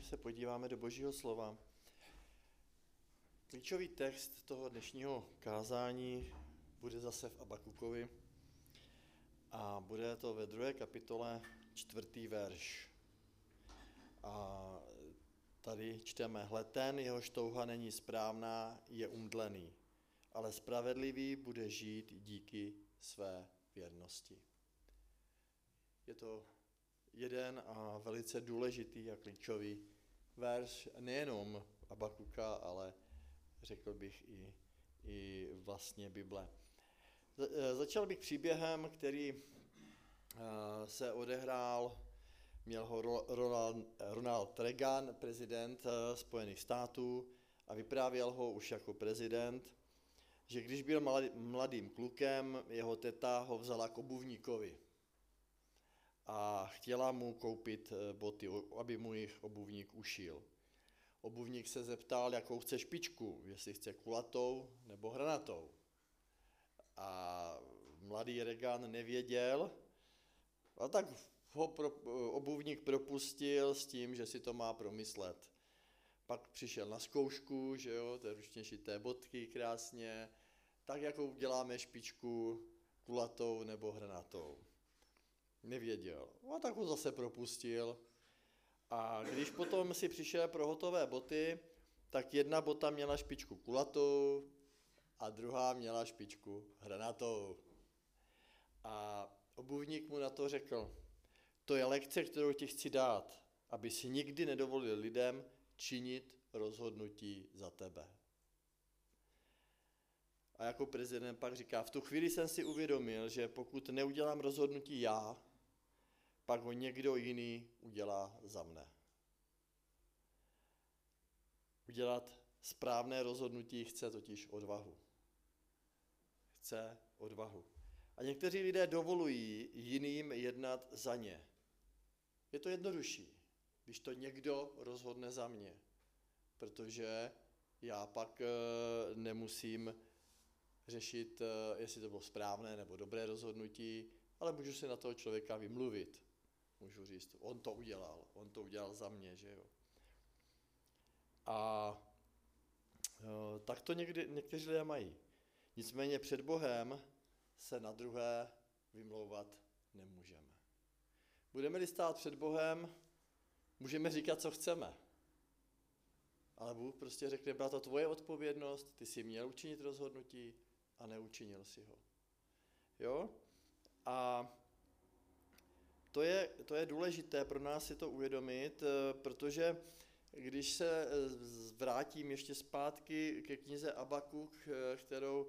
požehnání se podíváme do Božího slova. Klíčový text toho dnešního kázání bude zase v Abakukovi a bude to ve druhé kapitole čtvrtý verš. A tady čteme, hle ten, jehož touha není správná, je umdlený, ale spravedlivý bude žít díky své věrnosti. Je to jeden a velice důležitý a klíčový verš nejenom Abakuka, ale řekl bych i, i vlastně Bible. E, začal bych příběhem, který e, se odehrál, měl ho Ronald, Ronald Reagan, prezident e, Spojených států, a vyprávěl ho už jako prezident, že když byl mladým klukem, jeho teta ho vzala k obuvníkovi a chtěla mu koupit eh, boty, aby mu jich obuvník ušil. Obuvník se zeptal, jakou chce špičku, jestli chce kulatou nebo hranatou. A mladý Regan nevěděl, a tak ho pro, obuvník propustil s tím, že si to má promyslet. Pak přišel na zkoušku, že jo, té ručně šité bodky krásně, tak jakou děláme špičku kulatou nebo hranatou. Nevěděl. A tak ho zase propustil. A když potom si přišel pro hotové boty, tak jedna bota měla špičku kulatou a druhá měla špičku hranatou. A obuvník mu na to řekl, to je lekce, kterou ti chci dát, aby si nikdy nedovolil lidem činit rozhodnutí za tebe. A jako prezident pak říká, v tu chvíli jsem si uvědomil, že pokud neudělám rozhodnutí já, pak ho někdo jiný udělá za mne. Udělat správné rozhodnutí chce totiž odvahu. Chce odvahu. A někteří lidé dovolují jiným jednat za ně. Je to jednodušší, když to někdo rozhodne za mě, protože já pak eh, nemusím řešit, eh, jestli to bylo správné nebo dobré rozhodnutí, ale můžu si na toho člověka vymluvit můžu říct, on to udělal, on to udělal za mě, že jo. A e, tak to někdy, někteří lidé mají. Nicméně před Bohem se na druhé vymlouvat nemůžeme. Budeme-li stát před Bohem, můžeme říkat, co chceme. Ale Bůh prostě řekne, byla to tvoje odpovědnost, ty jsi měl učinit rozhodnutí a neučinil si ho. Jo? A to je, to je důležité pro nás si to uvědomit, eh, protože když se eh, vrátím ještě zpátky ke knize Abakuk, eh, kterou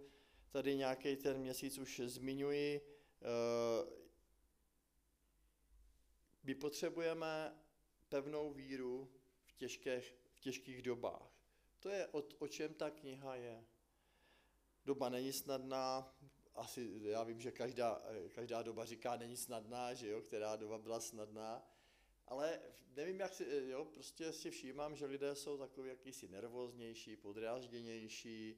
tady nějaký ten měsíc už zmiňuji, my potřebujeme pevnou víru v těžkých, v těžkých dobách. To je o, o čem ta kniha je. Doba není snadná, asi, já vím, že každá, každá doba říká, není snadná, že jo, která doba byla snadná, ale nevím, jak si, jo, prostě si všímám, že lidé jsou takový jakýsi nervóznější, podrážděnější,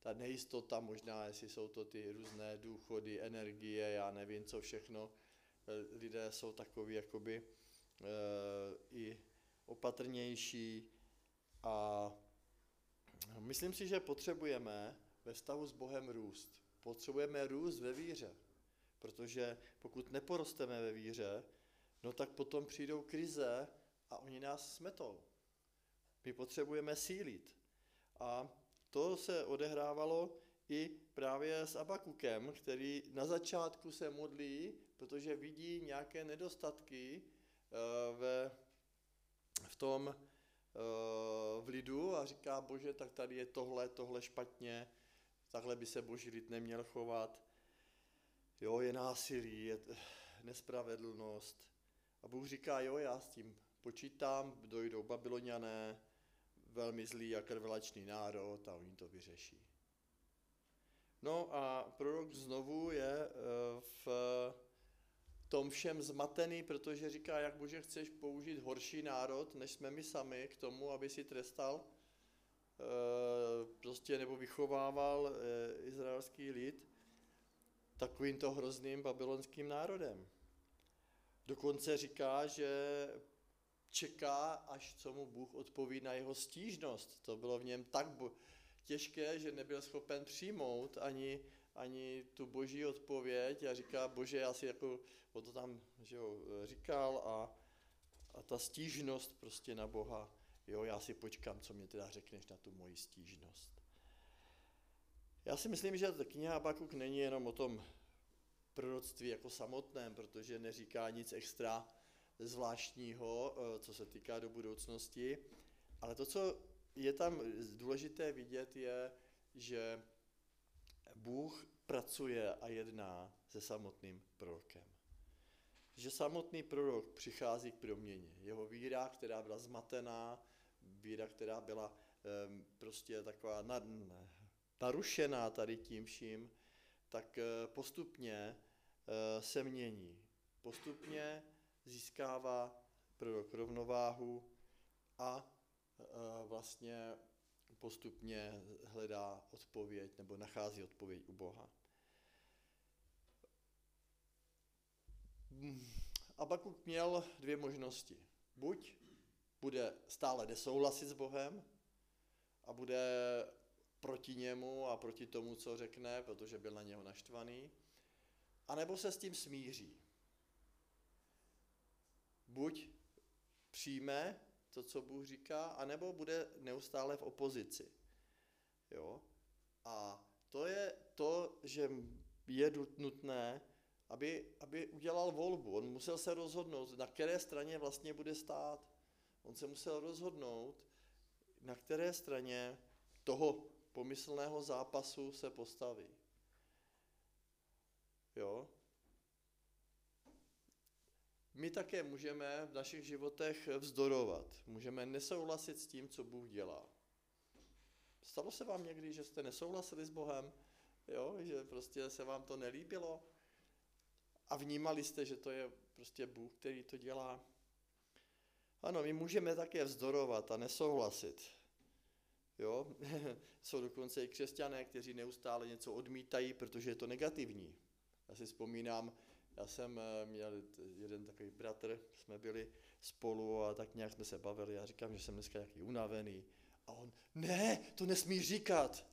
ta nejistota možná, jestli jsou to ty různé důchody, energie, já nevím, co všechno, lidé jsou takový jakoby e, i opatrnější a myslím si, že potřebujeme ve vztahu s Bohem růst potřebujeme růst ve víře, protože pokud neporosteme ve víře, no tak potom přijdou krize a oni nás smetou. My potřebujeme sílit. A to se odehrávalo i právě s Abakukem, který na začátku se modlí, protože vidí nějaké nedostatky eh, ve, v tom eh, v lidu a říká, bože, tak tady je tohle, tohle špatně, takhle by se boží lid neměl chovat. Jo, je násilí, je nespravedlnost. A Bůh říká, jo, já s tím počítám, dojdou babyloniané, velmi zlý a krvelačný národ a oni to vyřeší. No a prorok znovu je eh, v tom všem zmatený, protože říká, jak bože chceš použít horší národ, než jsme my sami k tomu, aby si trestal prostě nebo vychovával eh, izraelský lid takovýmto hrozným babylonským národem. Dokonce říká, že čeká, až co mu Bůh odpoví na jeho stížnost. To bylo v něm tak těžké, že nebyl schopen přijmout ani, ani tu boží odpověď a říká, bože, já si jako, o to tam že jo, říkal a, a ta stížnost prostě na Boha, jo, já si počkám, co mě teda řekneš na tu moji stížnost. Já si myslím, že ta kniha Abakuk není jenom o tom proroctví jako samotném, protože neříká nic extra zvláštního, eh, co se týká do budoucnosti, ale to, co je tam důležité vidět, je, že Bůh pracuje a jedná se samotným prorokem. Že samotný prorok přichází k proměně. Jeho víra, která byla zmatená, víra, která byla um, prostě taková narušená tady tím vším, tak eh, postupně eh, se mění. Postupně získává prorok rovnováhu a eh, vlastně postupně hledá odpověď nebo nachází odpověď u Boha. Abakuk měl dvě možnosti. Buď bude stále nesouhlasit s Bohem a bude proti němu a proti tomu, co řekne, protože byl na něho naštvaný, anebo se s tím smíří. Buď přijme to, co Bůh říká, anebo bude neustále v opozici. Jo? A to je to, že je nutné, aby, aby udělal volbu. On musel se rozhodnout, na které straně vlastně bude stát. On se musel rozhodnout, na které straně toho pomyslného zápasu se postaví. Jo? My také můžeme v našich životech vzdorovat. Můžeme nesouhlasit s tím, co Bůh dělá. Stalo se vám někdy, že jste nesouhlasili s Bohem? Jo? Že prostě se vám to nelíbilo? A vnímali jste, že to je prostě Bůh, který to dělá? Ano, my můžeme také vzdorovat a nesouhlasit. Jo? Jsou dokonce i křesťané, kteří neustále něco odmítají, protože je to negativní. Já si vzpomínám, já jsem eh, měl jeden takový bratr, jsme byli spolu a tak nějak jsme se bavili. Já říkám, že jsem dneska nějaký unavený. A on, ne, to nesmí říkat.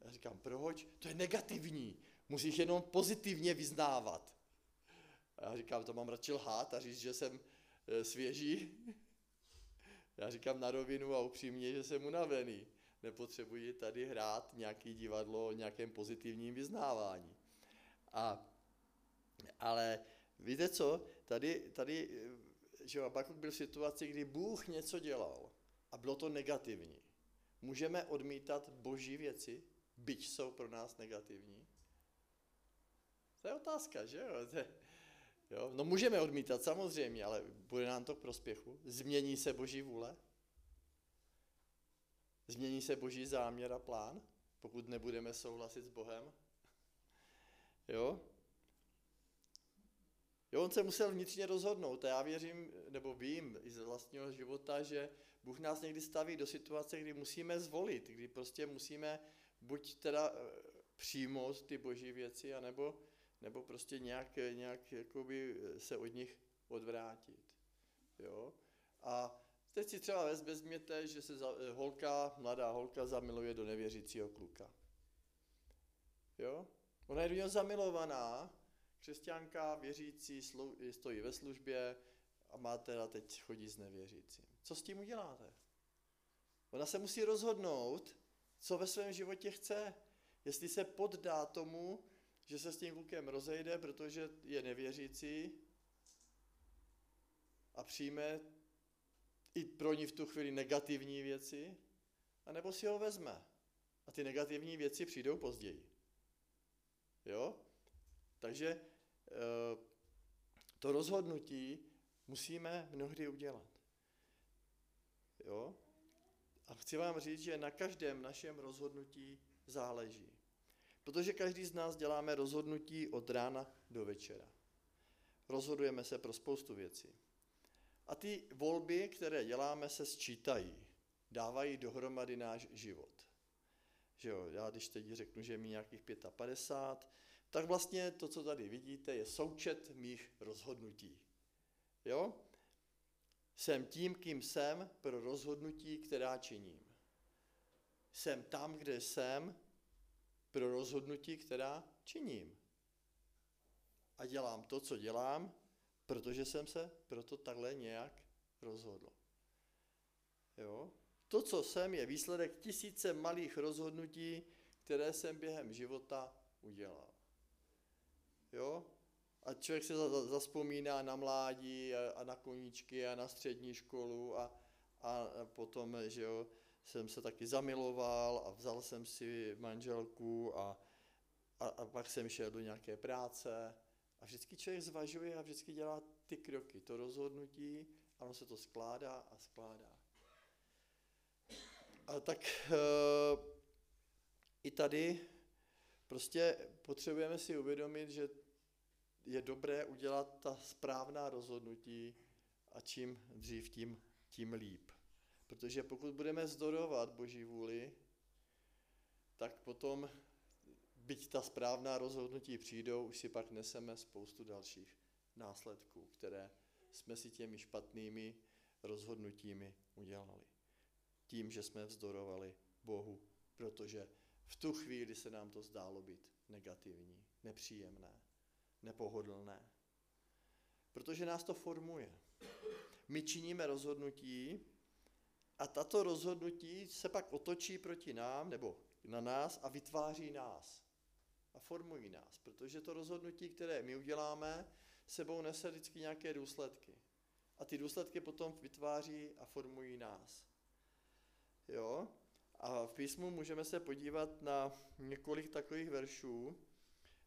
Já říkám, proč? To je negativní. Musíš jenom pozitivně vyznávat. A já říkám, to mám radši lhát a říct, že jsem svěží. Já říkám na rovinu a upřímně, že jsem unavený. Nepotřebuji tady hrát nějaký divadlo o nějakém pozitivním vyznávání. A, ale víte co, tady, tady že Abakuk byl v situaci, kdy Bůh něco dělal a bylo to negativní. Můžeme odmítat boží věci, byť jsou pro nás negativní? To je otázka, že jo? Jo? No můžeme odmítat samozřejmě, ale bude nám to k prospěchu? Změní se boží vůle? Změní se boží záměr a plán, pokud nebudeme souhlasit s Bohem? Jo? Jo, on se musel vnitřně rozhodnout a já věřím, nebo vím i z vlastního života, že Bůh nás někdy staví do situace, kdy musíme zvolit, kdy prostě musíme buď teda eh, přijmout ty boží věci, anebo nebo prostě nějak, nějak jakoby se od nich odvrátit. Jo? A teď si třeba vezměte, že se za, holka, mladá holka zamiluje do nevěřícího kluka. Jo? Ona je do něho zamilovaná, křesťanka, věřící, slu, stojí ve službě a má teda teď chodí s nevěřícím. Co s tím uděláte? Ona se musí rozhodnout, co ve svém životě chce. Jestli se poddá tomu, že se s tím klukem rozejde, protože je nevěřící a přijme i pro ní v tu chvíli negativní věci, anebo si ho vezme. A ty negativní věci přijdou později. Jo? Takže eh, to rozhodnutí musíme mnohdy udělat. Jo? A chci vám říct, že na každém našem rozhodnutí záleží. Protože každý z nás děláme rozhodnutí od rána do večera. Rozhodujeme se pro spoustu věcí. A ty volby, které děláme, se sčítají. Dávají dohromady náš život. Že jo, já když teď řeknu, že mi nějakých 55, tak vlastně to, co tady vidíte, je součet mých rozhodnutí. Jo? Jsem tím, kým jsem pro rozhodnutí, která činím. Jsem tam, kde jsem pro rozhodnutí, která činím. A dělám to, co dělám, protože jsem se proto takhle nějak rozhodl. Jo? To, co jsem, je výsledek tisíce malých rozhodnutí, které jsem během života udělal. Jo? A člověk se zaspomíná na mládí a, na koníčky a na střední školu a, a potom, že jo, jsem se taky zamiloval a vzal jsem si manželku a, a, a pak jsem šel do nějaké práce a vždycky člověk zvažuje a vždycky dělá ty kroky, to rozhodnutí a ono se to skládá a skládá. A tak e, i tady prostě potřebujeme si uvědomit, že je dobré udělat ta správná rozhodnutí a čím dřív, tím, tím líp. Protože pokud budeme zdorovat Boží vůli, tak potom, byť ta správná rozhodnutí přijdou, už si pak neseme spoustu dalších následků, které jsme si těmi špatnými rozhodnutími udělali. Tím, že jsme vzdorovali Bohu, protože v tu chvíli se nám to zdálo být negativní, nepříjemné, nepohodlné. Protože nás to formuje. My činíme rozhodnutí, a tato rozhodnutí se pak otočí proti nám, nebo na nás a vytváří nás. A formují nás, protože to rozhodnutí, které my uděláme, sebou nese vždycky nějaké důsledky. A ty důsledky potom vytváří a formují nás. Jo? A v písmu můžeme se podívat na několik takových veršů.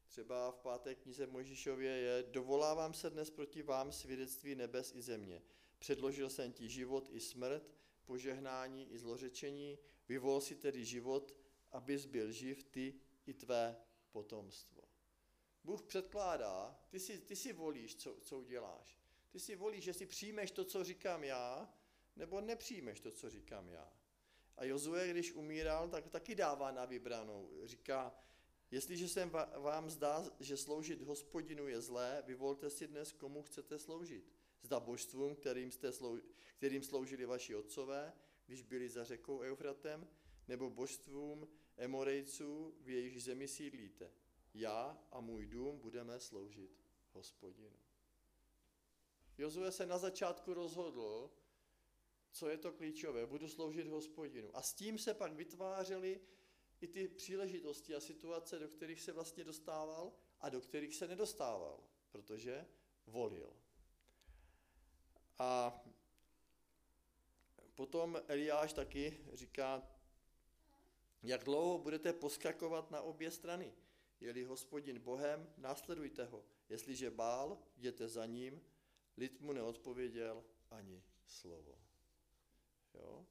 Třeba v páté knize Mojžíšově je Dovolávám se dnes proti vám svědectví nebes i země. Předložil jsem ti život i smrt, požehnání i zlořečení, vyvol si tedy život, abys byl živ ty i tvé potomstvo. Bůh předkládá, ty si, ty si volíš, co, co uděláš. Ty si volíš, že si přijmeš to, co říkám já, nebo nepřijmeš to, co říkám já. A Jozue, když umíral, tak taky dává na vybranou. Říká, jestliže se vám zdá, že sloužit hospodinu je zlé, vyvolte si dnes, komu chcete sloužit. Zda božstvům, kterým, jste slou, kterým sloužili vaši otcové, když byli za řekou Eufratem, nebo božstvům Emorejců, v jejich zemi sídlíte. Já a můj dům budeme sloužit hospodinu. Jozue se na začátku rozhodl, co je to klíčové, budu sloužit hospodinu. A s tím se pak vytvářely i ty příležitosti a situace, do kterých se vlastně dostával a do kterých se nedostával, protože volil. A potom Eliáš taky říká, jak dlouho budete poskakovat na obě strany. Je-li hospodin Bohem, následujte ho. Jestliže bál, jděte za ním. Lid mu neodpověděl ani slovo. Jo?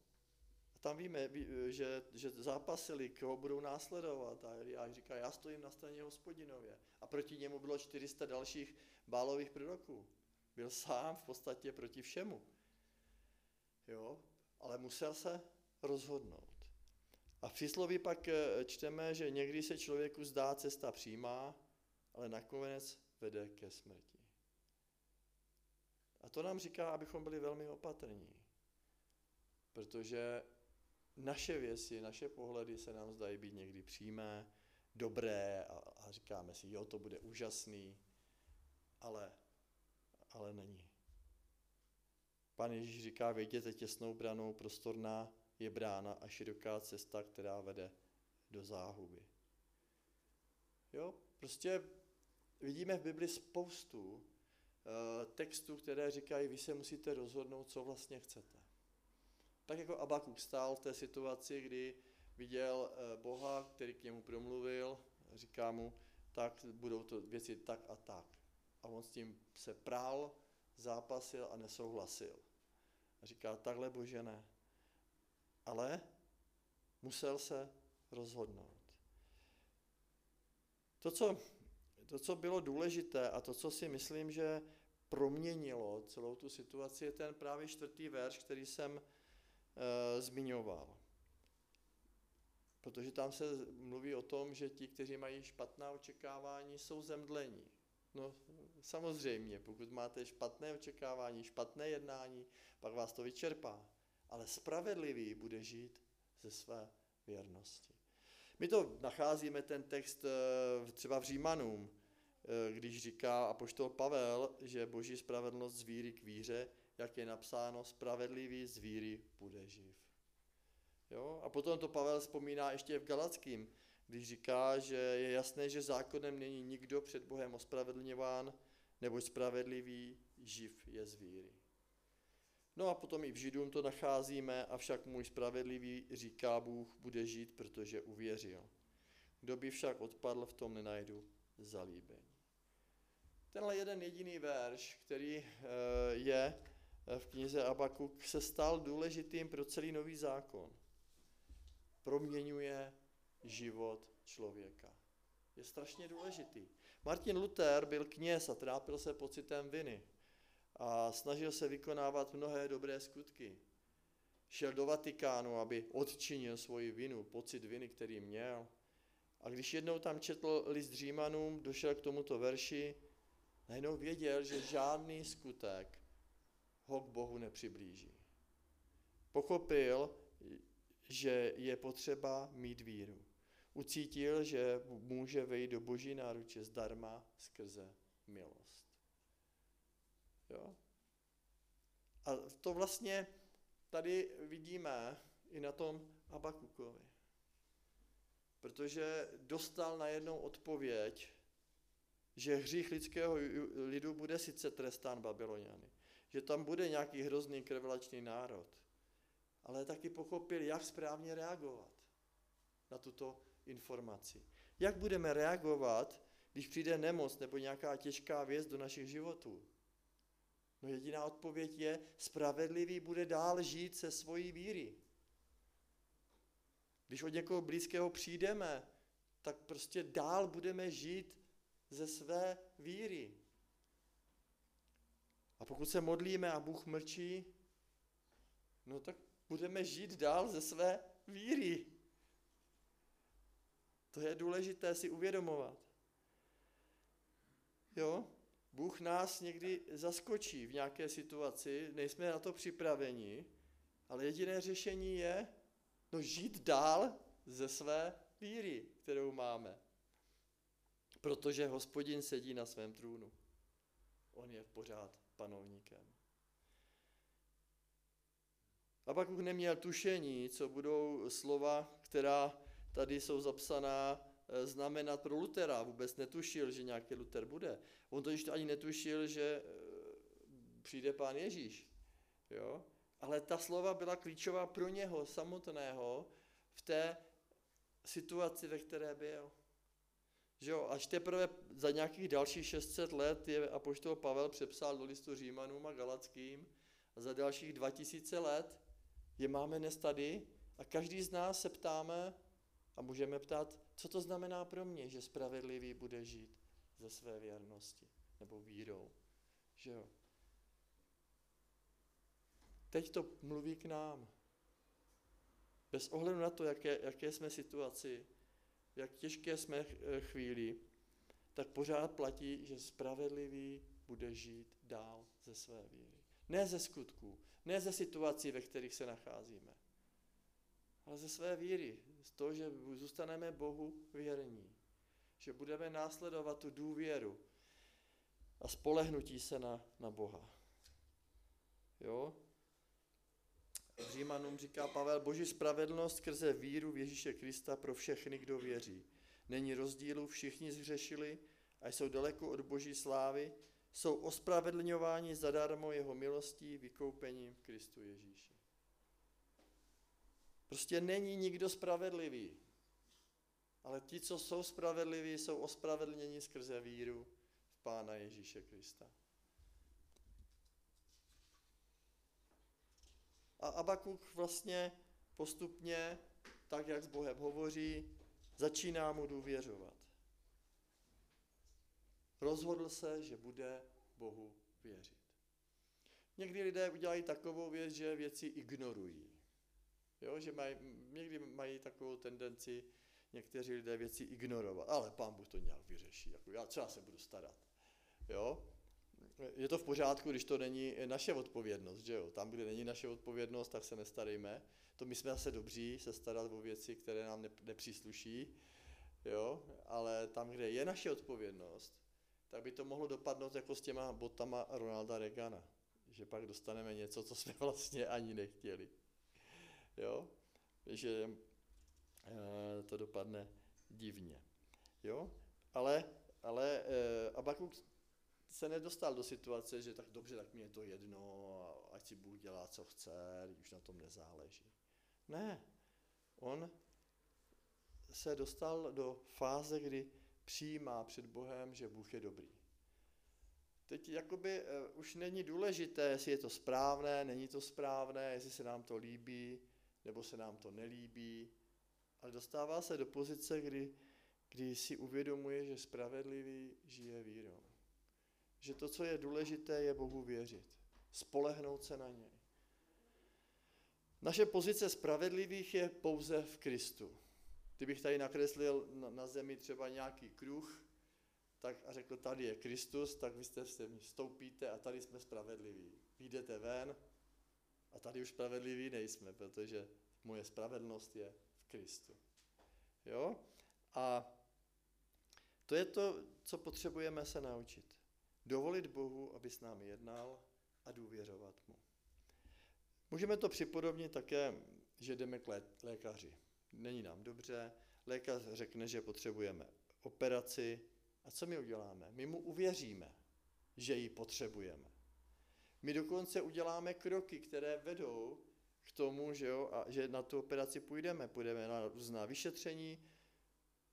A tam víme, že, že zápasili, koho budou následovat. A Eliáš říká, já stojím na straně hospodinově. A proti němu bylo 400 dalších bálových proroků. Byl sám v podstatě proti všemu. Jo? Ale musel se rozhodnout. A v přísloví pak eh, čteme, že někdy se člověku zdá cesta přímá, ale nakonec vede ke smrti. A to nám říká, abychom byli velmi opatrní. Protože naše věci, naše pohledy se nám zdají být někdy přímé, dobré a, a říkáme si, jo, to bude úžasný, ale ale není. Pan Ježíš říká, věděte těsnou branou, prostorná je brána a široká cesta, která vede do záhuby. Jo, prostě vidíme v Bibli spoustu uh, textů, které říkají, vy se musíte rozhodnout, co vlastně chcete. Tak jako Abakuk stál v té situaci, kdy viděl uh, Boha, který k němu promluvil, říká mu, tak budou to věci tak a tak a on s tím se prál, zápasil a nesouhlasil. A říká, takhle bože ne. Ale musel se rozhodnout. To co, to, co bylo důležité a to, co si myslím, že proměnilo celou tu situaci, je ten právě čtvrtý verš, který jsem e, zmiňoval. Protože tam se mluví o tom, že ti, kteří mají špatná očekávání, jsou zemdlení No samozřejmě, pokud máte špatné očekávání, špatné jednání, pak vás to vyčerpá. Ale spravedlivý bude žít ze své věrnosti. My to nacházíme, ten text eh, třeba v Římanům, eh, když říká apoštol Pavel, že boží spravedlnost z víry k víře, jak je napsáno, spravedlivý z víry bude živ. Jo? A potom to Pavel vzpomíná ještě v Galackým, když říká, že je jasné, že zákonem není nikdo před Bohem ospravedlňován, nebo spravedlivý, živ je z víry. No a potom i v Židům to nacházíme, avšak můj spravedlivý, říká Bůh, bude žít, protože uvěřil. Kdo by však odpadl, v tom nenajdu zalíbení. Tenhle jeden jediný verš, který eh, je v knize Abakuk, se stal důležitým pro celý nový zákon. Proměňuje život člověka. Je strašně důležitý. Martin Luther byl kněz a trápil se pocitem viny a snažil se vykonávat mnohé dobré skutky. Šel do Vatikánu, aby odčinil svoji vinu, pocit viny, který měl. A když jednou tam četl list Římanům, došel k tomuto verši, najednou věděl, že žádný skutek ho k Bohu nepřiblíží. Pochopil, že je potřeba mít víru. Ucítil, že může vejít do boží náruče zdarma skrze milost. Jo? A to vlastně tady vidíme i na tom Abakukovi. Protože dostal najednou odpověď, že hřích lidského lidu bude sice trestán Babyloniany, že tam bude nějaký hrozný krvelačný národ, ale taky pochopil, jak správně reagovat na tuto informaci. Jak budeme reagovat, když přijde nemoc nebo nějaká těžká věc do našich životů? No jediná odpověď je, spravedlivý bude dál žít se svojí víry. Když od někoho blízkého přijdeme, tak prostě dál budeme žít ze své víry. A pokud se modlíme a Bůh mlčí, no tak budeme žít dál ze své víry. To je důležité si uvědomovat. Jo? Bůh nás někdy zaskočí v nějaké situaci, nejsme na to připraveni, ale jediné řešení je no, žít dál ze své víry, kterou máme. Protože hospodin sedí na svém trůnu. On je pořád panovníkem. A pak neměl tušení, co budou slova, která tady jsou zapsaná Eh, znamenat pro Lutera. Vůbec netušil, že nějaký Luther bude. On to ještě ani netušil, že eh, přijde pán Ježíš. Jo? Ale ta slova byla klíčová pro něho samotného v té situaci, ve které byl. Že jo, až teprve za nějakých dalších 600 let je apoštol Pavel přepsal do listu Římanům a Galackým a za dalších 2000 let je máme dnes tady a každý z nás se ptáme a můžeme ptát, co to znamená pro mě, že spravedlivý bude žít ze své věrnosti nebo vírou. Že jo? Teď to mluví k nám. Bez ohledu na to, jaké, jaké jsme situaci, jak těžké jsme eh, chvíli, tak pořád platí, že spravedlivý bude žít dál ze své víry. Ne ze skutků, ne ze situací, ve kterých se nacházíme, ale ze své víry, z toho, že zůstaneme Bohu věrní, že budeme následovat tu důvěru a spolehnutí se na, na Boha. Jo? Římanům říká Pavel, boží spravedlnost skrze víru v Ježíše Krista pro všechny, kdo věří. Není rozdílu, všichni zhřešili a jsou daleko od boží slávy, jsou ospravedlňováni zadarmo jeho milostí, vykoupením v Kristu Ježíši. Prostě není nikdo spravedlivý. Ale ti, co jsou spravedliví, jsou ospravedlněni skrze víru v Pána Ježíše Krista. A Abakuk vlastně postupně, tak jak s Bohem hovoří, začíná mu důvěřovat. Rozhodl se, že bude Bohu věřit. Někdy lidé udělají takovou věc, že věci ignorují. Jo, že maj, někdy mají takovou tendenci někteří lidé věci ignorovat. Ale pán Bůh to nějak vyřeší. Jako já třeba se budu starat. Jo? Je to v pořádku, když to není naše odpovědnost, že jo? Tam, kde není naše odpovědnost, tak se nestarejme. To my jsme zase dobří se starat o věci, které nám nepřísluší, jo? Ale tam, kde je naše odpovědnost, tak by to mohlo dopadnout jako s těma botama Ronalda Regana. Že pak dostaneme něco, co jsme vlastně ani nechtěli. Jo? Že e, to dopadne divně. Jo? Ale, ale e, Abakuk se nedostal do situace, že tak dobře, tak mi je to jedno, ať si Bůh dělá, co chce, už na tom nezáleží. Ne, on se dostal do fáze, kdy přijímá před Bohem, že Bůh je dobrý. Teď jakoby uh, už není důležité, jestli je to správné, není to správné, jestli se nám to líbí, nebo se nám to nelíbí, ale dostává se do pozice, kdy, kdy si uvědomuje, že spravedlivý žije vírou. Že to, co je důležité, je Bohu věřit. Spolehnout se na něj. Naše pozice spravedlivých je pouze v Kristu. Kdybych tady nakreslil na zemi třeba nějaký kruh tak a řekl, tady je Kristus, tak vy jste se stoupíte a tady jsme spravedliví. Výjdete ven a tady už spravedliví nejsme, protože moje spravedlnost je v Kristu. Jo? A to je to, co potřebujeme se naučit. Dovolit Bohu, aby s námi jednal a důvěřovat mu. Můžeme to připodobnit také, že jdeme k lékaři. Není nám dobře, lékař řekne, že potřebujeme operaci a co my uděláme? My mu uvěříme, že ji potřebujeme. My dokonce uděláme kroky, které vedou k tomu, že, jo, a že na tu operaci půjdeme. Půjdeme na různá vyšetření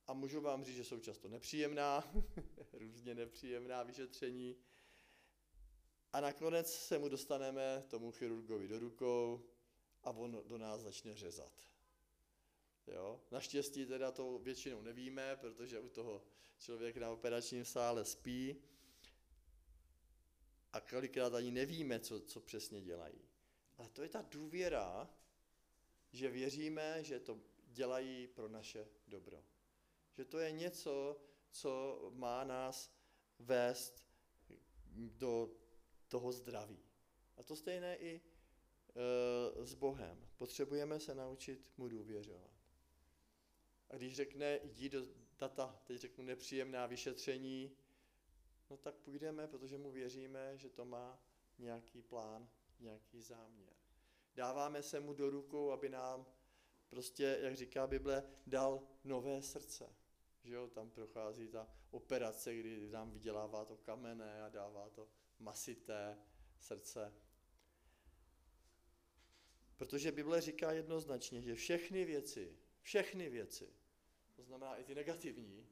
a můžu vám říct, že jsou často nepříjemná, různě nepříjemná vyšetření. A nakonec se mu dostaneme tomu chirurgovi do rukou a on do nás začne řezat. Jo? Naštěstí teda to většinou nevíme, protože u toho člověk na operačním sále spí a kolikrát ani nevíme, co, co přesně dělají. Ale to je ta důvěra, že věříme, že to dělají pro naše dobro. Že to je něco, co má nás vést do toho zdraví. A to stejné i e, s Bohem. Potřebujeme se naučit mu důvěřovat. A když řekne, jdi do data, teď řeknu nepříjemná vyšetření, no tak půjdeme, protože mu věříme, že to má nějaký plán, nějaký záměr. Dáváme se mu do rukou, aby nám prostě, jak říká Bible, dal nové srdce. Že jo, tam prochází ta operace, kdy nám vydělává to kamenné a dává to masité srdce. Protože Bible říká jednoznačně, že všechny věci, všechny věci, to znamená i ty negativní,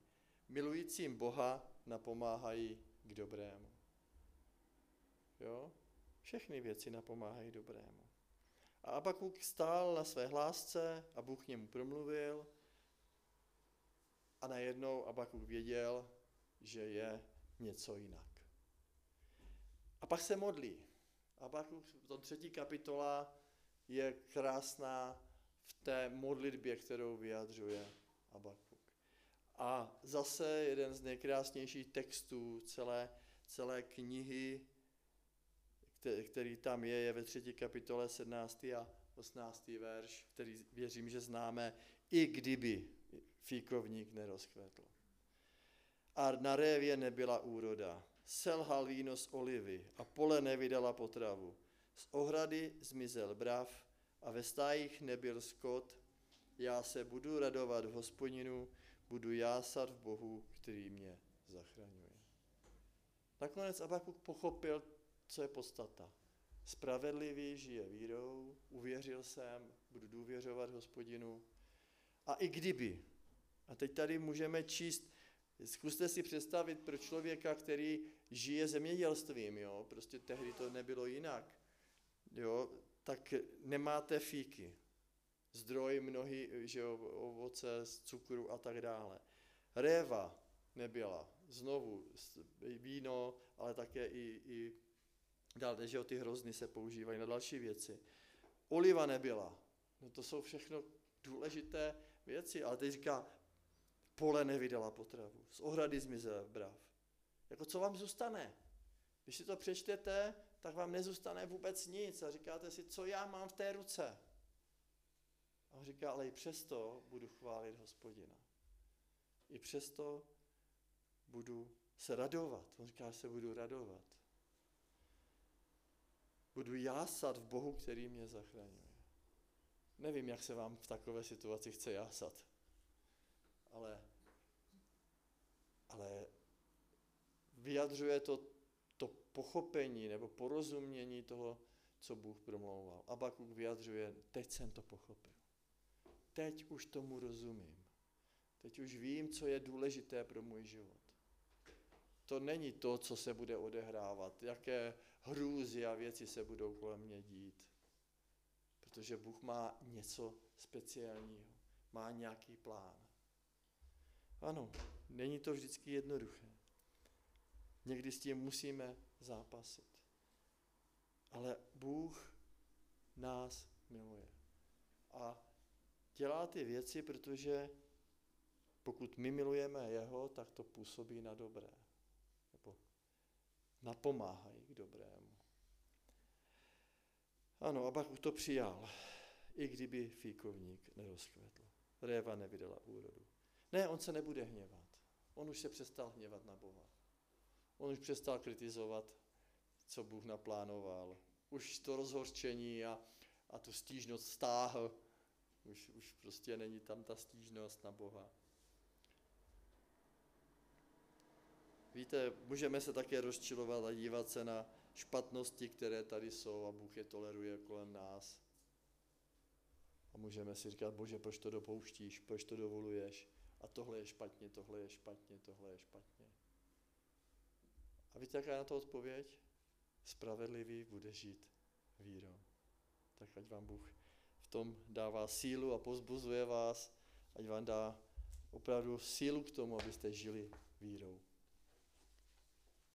milujícím Boha napomáhají k dobrému. Jo? Všechny věci napomáhají dobrému. A Abakuk stál na své hlásce a Bůh k němu promluvil a najednou Abakuk věděl, že je něco jinak. A pak se modlí. Abakuk, to třetí kapitola je krásná v té modlitbě, kterou vyjadřuje Abakuk. A zase jeden z nejkrásnějších textů celé, celé knihy, který tam je, je ve třetí kapitole 17. a 18. verš, který věřím, že známe, i kdyby fíkovník nerozkvetl. A na révě nebyla úroda, selhal víno z olivy a pole nevydala potravu. Z ohrady zmizel brav a ve stájích nebyl skot, já se budu radovat v hospodinu, budu jásat v Bohu, který mě zachraňuje. Nakonec Abakuk pochopil, co je podstata. Spravedlivý žije vírou, uvěřil jsem, budu důvěřovat hospodinu. A i kdyby, a teď tady můžeme číst, zkuste si představit pro člověka, který žije zemědělstvím, jo, prostě tehdy to nebylo jinak, jo, tak nemáte fíky, zdroj mnohý, že jo, ovoce, cukru a tak dále. Réva nebyla, znovu víno, ale také i, i dále, že jo, ty hrozny se používají na další věci. Oliva nebyla, no to jsou všechno důležité věci, ale teď říká, pole nevydala potravu, z ohrady zmizel brav. Jako co vám zůstane? Když si to přečtete, tak vám nezůstane vůbec nic a říkáte si, co já mám v té ruce. On říká, ale i přesto budu chválit hospodina. I přesto budu se radovat. On říká, že se budu radovat. Budu jásat v Bohu, který mě zachraňuje. Nevím, jak se vám v takové situaci chce jásat, ale, ale vyjadřuje to to pochopení nebo porozumění toho, co Bůh promlouval. Abakuk vyjadřuje, teď jsem to pochopil. Teď už tomu rozumím. Teď už vím, co je důležité pro můj život. To není to, co se bude odehrávat, jaké hrůzy a věci se budou kolem mě dít. Protože Bůh má něco speciálního, má nějaký plán. Ano, není to vždycky jednoduché. Někdy s tím musíme zápasit. Ale Bůh nás miluje. A dělá ty věci, protože pokud my milujeme Jeho, tak to působí na dobré. Nebo napomáhají k dobrému. Ano, Abach to přijal, i kdyby fíkovník nerozkvetl. Réva nevydala úrodu. Ne, on se nebude hněvat. On už se přestal hněvat na Boha. On už přestal kritizovat, co Bůh naplánoval. Už to rozhorčení a, a tu stížnost stáhl. Už, už prostě není tam ta stížnost na Boha. Víte, můžeme se také rozčilovat a dívat se na špatnosti, které tady jsou a Bůh je toleruje kolem nás. A můžeme si říkat, bože, proč to dopouštíš, proč to dovoluješ? A tohle je špatně, tohle je špatně, tohle je špatně. A víte, jaká je na to odpověď? Spravedlivý bude žít vírou. Tak ať vám Bůh tom dává sílu a pozbuzuje vás, ať vám dá opravdu sílu k tomu, abyste žili vírou.